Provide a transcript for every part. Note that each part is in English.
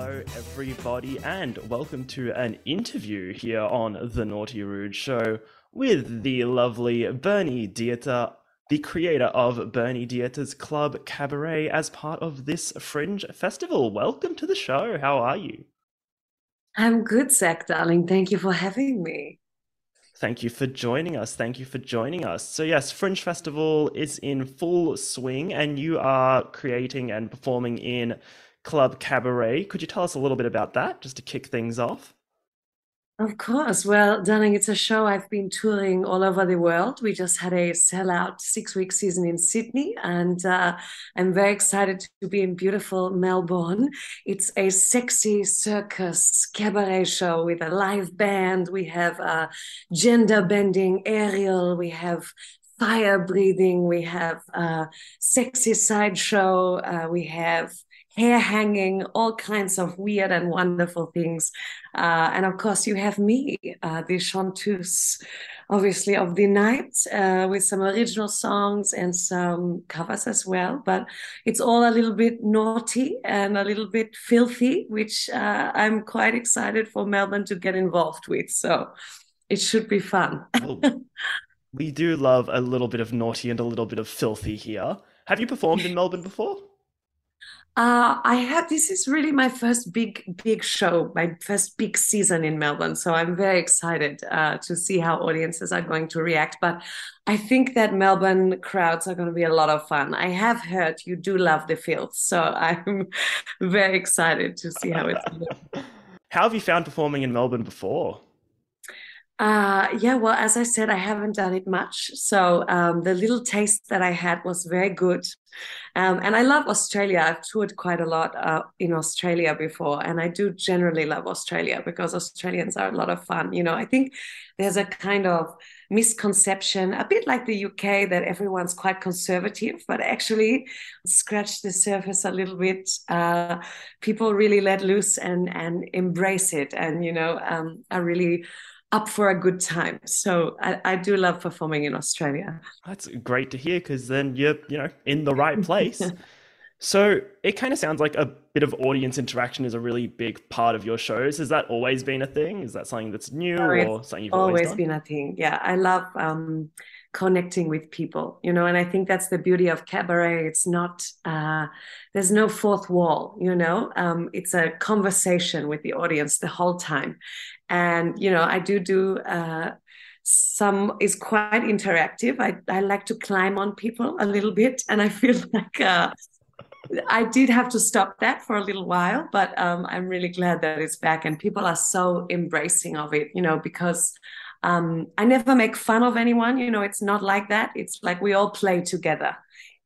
Hello, everybody, and welcome to an interview here on the Naughty Rude Show with the lovely Bernie Dieter, the creator of Bernie Dieter's Club Kabarett, as part of this Fringe Festival. Welcome to the show. How are you? I'm good, Zack, darling. Thank you for having me. Thank you for joining us. Thank you for joining us. So, yes, Fringe Festival is in full swing, and you are creating and performing in Club Kabarett. Could you tell us a little bit about that, just to kick things off? Of course. Well, darling, it's a show I've been touring all over the world. We just had a sellout six week season in Sydney, and uh, I'm very excited to be in beautiful Melbourne. It's a sexy circus cabaret show with a live band. We have a gender bending aerial. We have fire breathing. We have a sexy sideshow. Uh, we have hair hanging, all kinds of weird and wonderful things. Uh, and of course, you have me, uh, the chanteuse, obviously, of the night, uh, with some original songs and some covers as well. But it's all a little bit naughty and a little bit filthy, which uh, I'm quite excited for Melbourne to get involved with. So it should be fun. we do love a little bit of naughty and a little bit of filthy here. Have you performed in Melbourne before? Uh, I had this is really my first big big show, my first big season in Melbourne. So I'm very excited uh, to see how audiences are going to react. But I think that Melbourne crowds are going to be a lot of fun. I have heard you do love the filth, so I'm very excited to see how it's. how have you found performing in Melbourne before? Uh, yeah, well, as I said, I haven't done it much. So um, the little taste that I had was very good. Um, and I love Australia. I've toured quite a lot uh, in Australia before. And I do generally love Australia because Australians are a lot of fun. You know, I think there's a kind of misconception, a bit like the UK, that everyone's quite conservative, but actually, scratch the surface a little bit. Uh, people really let loose and, and embrace it and, you know, um, are really up for a good time. So I, I do love performing in Australia. That's great to hear because then you're, you know, in the right place. so it kind of sounds like a bit of audience interaction is a really big part of your shows. Has that always been a thing? Is that something that's new no, or something you've always, always been a thing? Yeah, I love um, connecting with people, you know, and I think that's the beauty of cabaret. It's not, uh, there's no fourth wall, you know, um, it's a conversation with the audience the whole time and you know i do do uh, some is quite interactive. I, I like to climb on people a little bit and i feel like uh, i did have to stop that for a little while but um, i'm really glad that it's back and people are so embracing of it you know because um, i never make fun of anyone you know it's not like that. It's like we all play together.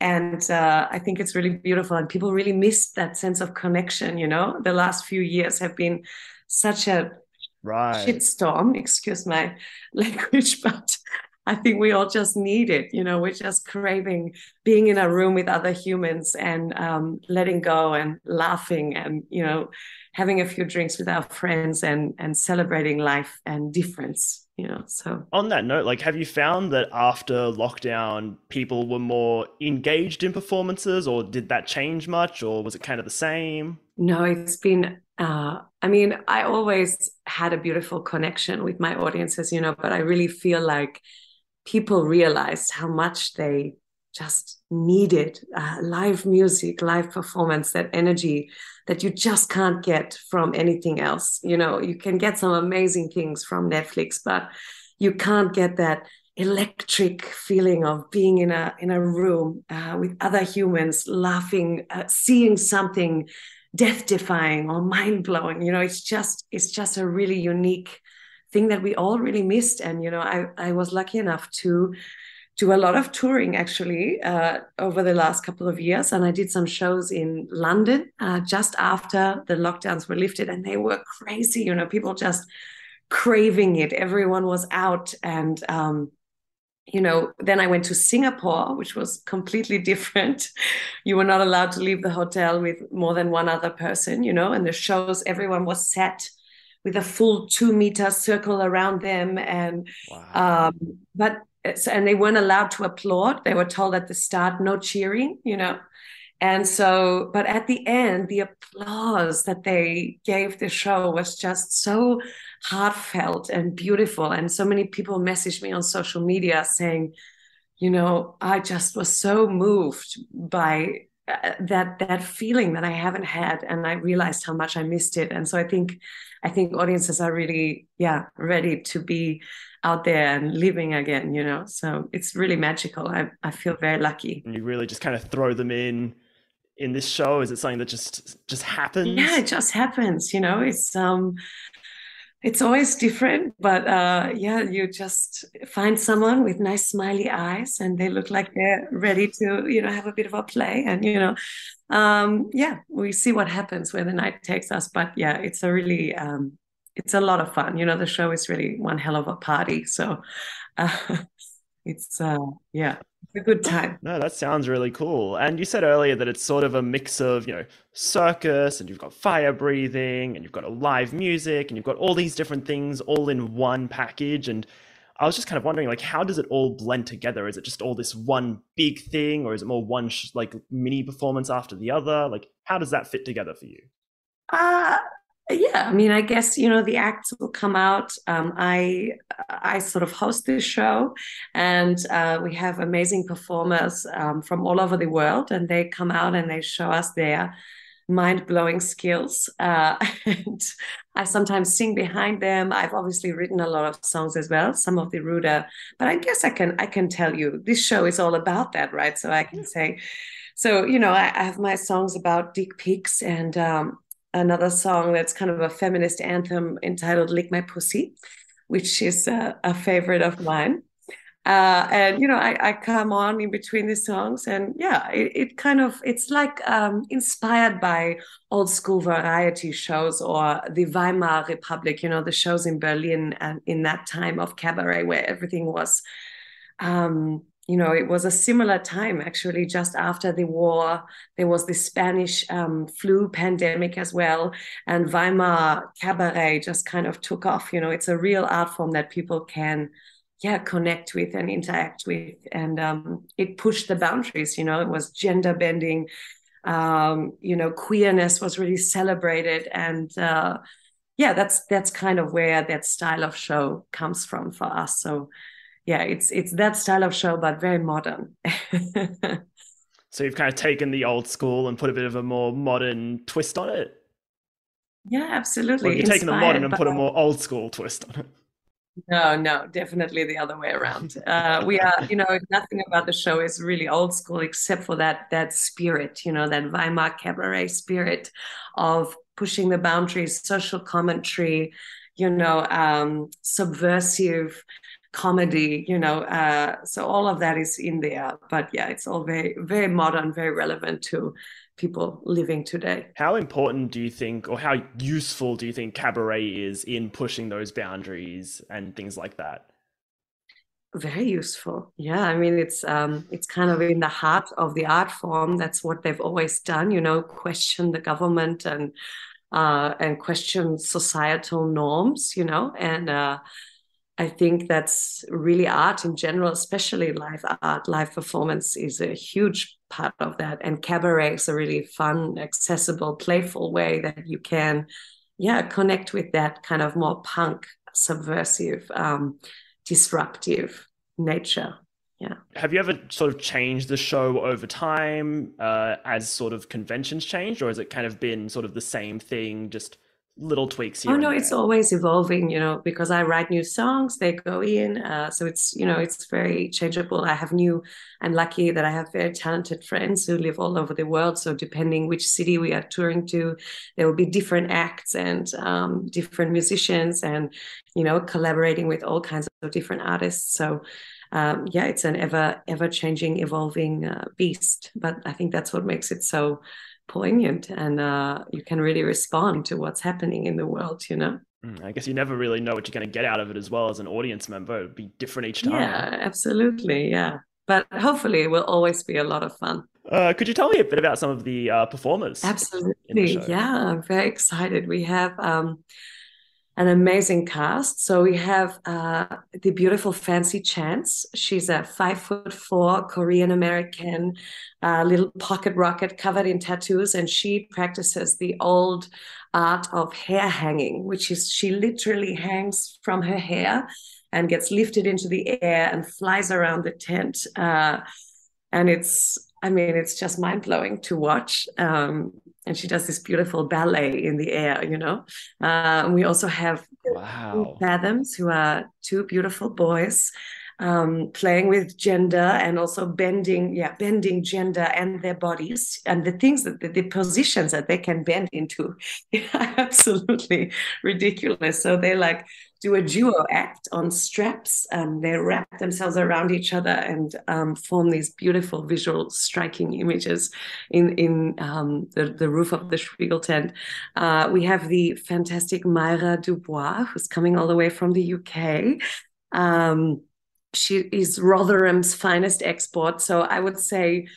And uh, i think it's really beautiful and people really miss that sense of connection you know. The last few years have been such a right. shitstorm, excuse my language, but I think we all just need it. You know, we're just craving being in a room with other humans and um, letting go and laughing and, you know, having a few drinks with our friends and and celebrating life and difference. You know, so on that note, like, have you found that after lockdown, people were more engaged in performances, or did that change much, or was it kind of the same? No, it's been uh, I mean, I always had a beautiful connection with my audiences, you know, but I really feel like people realized how much they just needed uh, live music, live performance, that energy that you just can't get from anything else. You know, you can get some amazing things from Netflix, but you can't get that electric feeling of being in a in a room uh, with other humans laughing uh, seeing something death defying or mind blowing. You know, it's just it's just a really unique thing that we all really missed. And you know, I I was lucky enough to do a lot of touring actually uh, over the last couple of years, and I did some shows in London uh, just after the lockdowns were lifted, and they were crazy. You know, people just craving it. Everyone was out and. Um, you know, then I went to Singapore, which was completely different. You were not allowed to leave the hotel with more than one other person, you know, and the shows, everyone was set with a full two meter circle around them. And, wow. um, but, and they weren't allowed to applaud. They were told at the start, no cheering, you know. And so but at the end the applause that they gave the show was just so heartfelt and beautiful. And so many people messaged me on social media saying you know i just was so moved by uh, that that feeling that i haven't had and i realized how much i missed it. And so i think i think audiences are really yeah ready to be out there and living again you know? So it's really magical. I, I feel very lucky. And you really just kind of throw them in in this show? Is it something that just just happens? Yeah it just happens you know it's um it's always different but uh yeah you just find someone with nice smiley eyes and they look like they're ready to you know have a bit of a play and you know um yeah we see what happens where the night takes us but yeah it's a really um it's a lot of fun you know the show is really one hell of a party so uh, it's uh yeah a good time. No, that sounds really cool. And you said earlier that it's sort of a mix of, you know, circus and you've got fire breathing and you've got a live music and you've got all these different things all in one package. And I was just kind of wondering, like, how does it all blend together? Is it just all this one big thing or is it more one, sh- like, mini performance after the other? Like, how does that fit together for you? Uh, yeah i mean i guess you know the acts will come out. Um, i i sort of host this show and uh, we have amazing performers um, from all over the world and they come out and they show us their mind-blowing skills uh, and i sometimes sing behind them. I've obviously written a lot of songs as well some of the ruder but i guess i can i can tell you this show is all about that right? So i can say so you know I, I have my songs about dick pics and um, another song that's kind of a feminist anthem entitled Lick My Pussy, which is a, a favorite of mine. Uh, and you know, I, I, come on in between the songs, and yeah, it, it kind of it's like um, inspired by old school variety shows or the Weimar Republic. You know, the shows in Berlin and in that time of cabaret where everything was um, you know, it was a similar time actually, just after the war. There was the Spanish um, flu pandemic as well. And Weimar cabaret just kind of took off. You know, it's a real art form that people can, yeah, connect with and interact with. And um, it pushed the boundaries, you know, it was gender bending. Um, you know, queerness was really celebrated. And, uh, yeah, that's that's kind of where that style of show comes from for us. So yeah, it's it's that style of show, but very modern. so you've kind of taken the old school and put a bit of a more modern twist on it. Yeah, absolutely. you've taken the modern and put a more old school twist on it. No, no, definitely the other way around. Uh, we are, you know, nothing about the show is really old school except for that that spirit, you know, that Weimar cabaret spirit of pushing the boundaries, social commentary, you know, um, subversive comedy, you know. Uh, so all of that is in there. But yeah, it's all very, very modern, very relevant to people living today. How important do you think, or how useful do you think cabaret is in pushing those boundaries and things like that? Very useful. Yeah, I mean it's um it's kind of in the heart of the art form. That's what they've always done, you know, question the government and uh and question societal norms, you know, and uh I think that's really art in general, especially live art. Live performance is a huge part of that. And cabaret is a really fun, accessible, playful way that you can, yeah, connect with that kind of more punk, subversive, um, disruptive nature. Yeah. Have you ever sort of changed the show over time uh, as sort of conventions changed, or has it kind of been sort of the same thing, just little tweaks here. Oh no, it's always evolving, you know, because I write new songs, they go in. Uh, so it's, you know, it's very changeable. I have new, I'm lucky that I have very talented friends who live all over the world. So depending which city we are touring to, there will be different acts and um, different musicians and, you know, collaborating with all kinds of different artists. So um, yeah, it's an ever, ever changing, evolving uh, beast. But I think that's what makes it so poignant and uh, you can really respond to what's happening in the world, you know? Mm, I guess you never really know what you're going to get out of it as well as an audience member. It'd be different each time. Yeah, absolutely. Yeah. But hopefully it will always be a lot of fun. Uh, could you tell me a bit about some of the uh, performers? Absolutely. Yeah, I'm very excited. We have um, an amazing cast. So we have uh, the beautiful Fancy Chance. She's a five foot four Korean American uh, little pocket rocket covered in tattoos, and she practices the old art of hair hanging, which is she literally hangs from her hair and gets lifted into the air and flies around the tent. Uh, and it's, I mean, it's just mind blowing to watch. Um, and she does this beautiful ballet in the air, you know. Uh, we also have wow. Fathoms, who are two beautiful boys um, playing with gender and also bending, yeah, bending gender and their bodies and the things that the, the positions that they can bend into, absolutely ridiculous. So they like do a duo act on straps. and they wrap themselves around each other and um, form these beautiful visual, striking images in in um, the, the roof of the Spiegel tent. Uh, we have the fantastic Myra Dubois, who's coming all the way from the UK. Um, she is Rotherham's finest export. So I would say,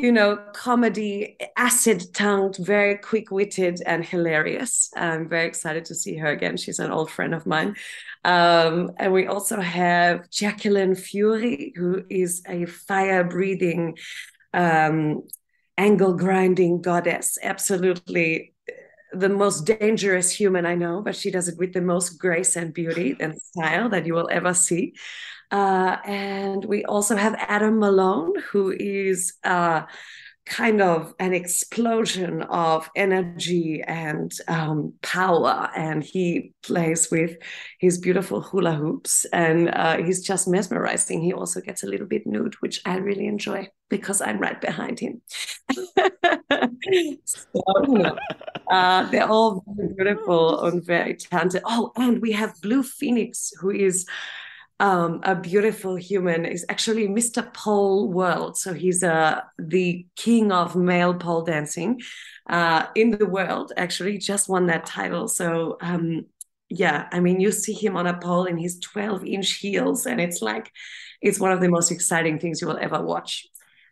you know, comedy, acid tongued, very quick witted, and hilarious. I'm very excited to see her again. She's an old friend of mine. Um, and we also have Jacqueline Fury, who is a fire breathing, um, angle grinding goddess. Absolutely the most dangerous human I know, but she does it with the most grace and beauty and style that you will ever see. Uh, and we also have Adam Malone, who is uh, kind of an explosion of energy and um, power. And he plays with his beautiful hula hoops, and uh, he's just mesmerizing. He also gets a little bit nude, which I really enjoy because I'm right behind him. so, uh, they're all very beautiful and very talented. Oh, and we have Blue Phoenix, who is um, a beautiful human is actually Mr. Pole World. So he's uh, the king of male pole dancing uh, in the world, actually, just won that title. So, um, yeah, I mean, you see him on a pole in his 12 inch heels, and it's like, it's one of the most exciting things you will ever watch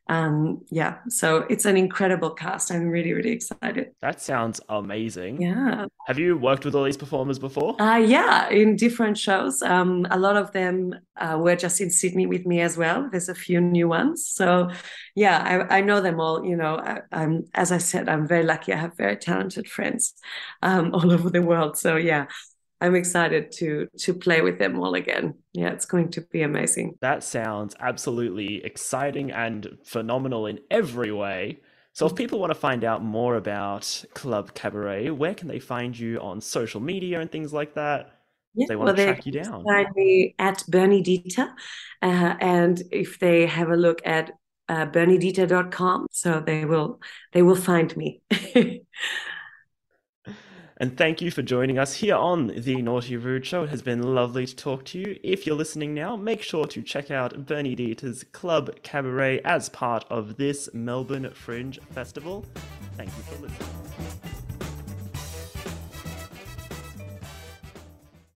um yeah so it's an incredible cast. I'm really really excited. That sounds amazing. Yeah. Have you worked with all these performers before? Uh yeah in different shows. Um a lot of them uh, were just in sydney with me as well. There's a few new ones. So yeah i, I know them all you know I, am as i said i'm very lucky. I have very talented friends um all over the world. So yeah I'm excited to to play with them all again. Yeah, it's going to be amazing. That sounds absolutely exciting and phenomenal in every way. So if people want to find out more about Club Kabarett, where can they find you on social media and things like that? Yeah, they want well, to track you down. Find me at Bernie Dieter, uh, and if they have a look at uh, berniedieter.com, so they will they will find me. And thank you for joining us here on the Naughty Rude Show. It has been lovely to talk to you. If you're listening now, make sure to check out Bernie Dieter's Club Kabarett as part of this Melbourne Fringe Festival. Thank you for listening.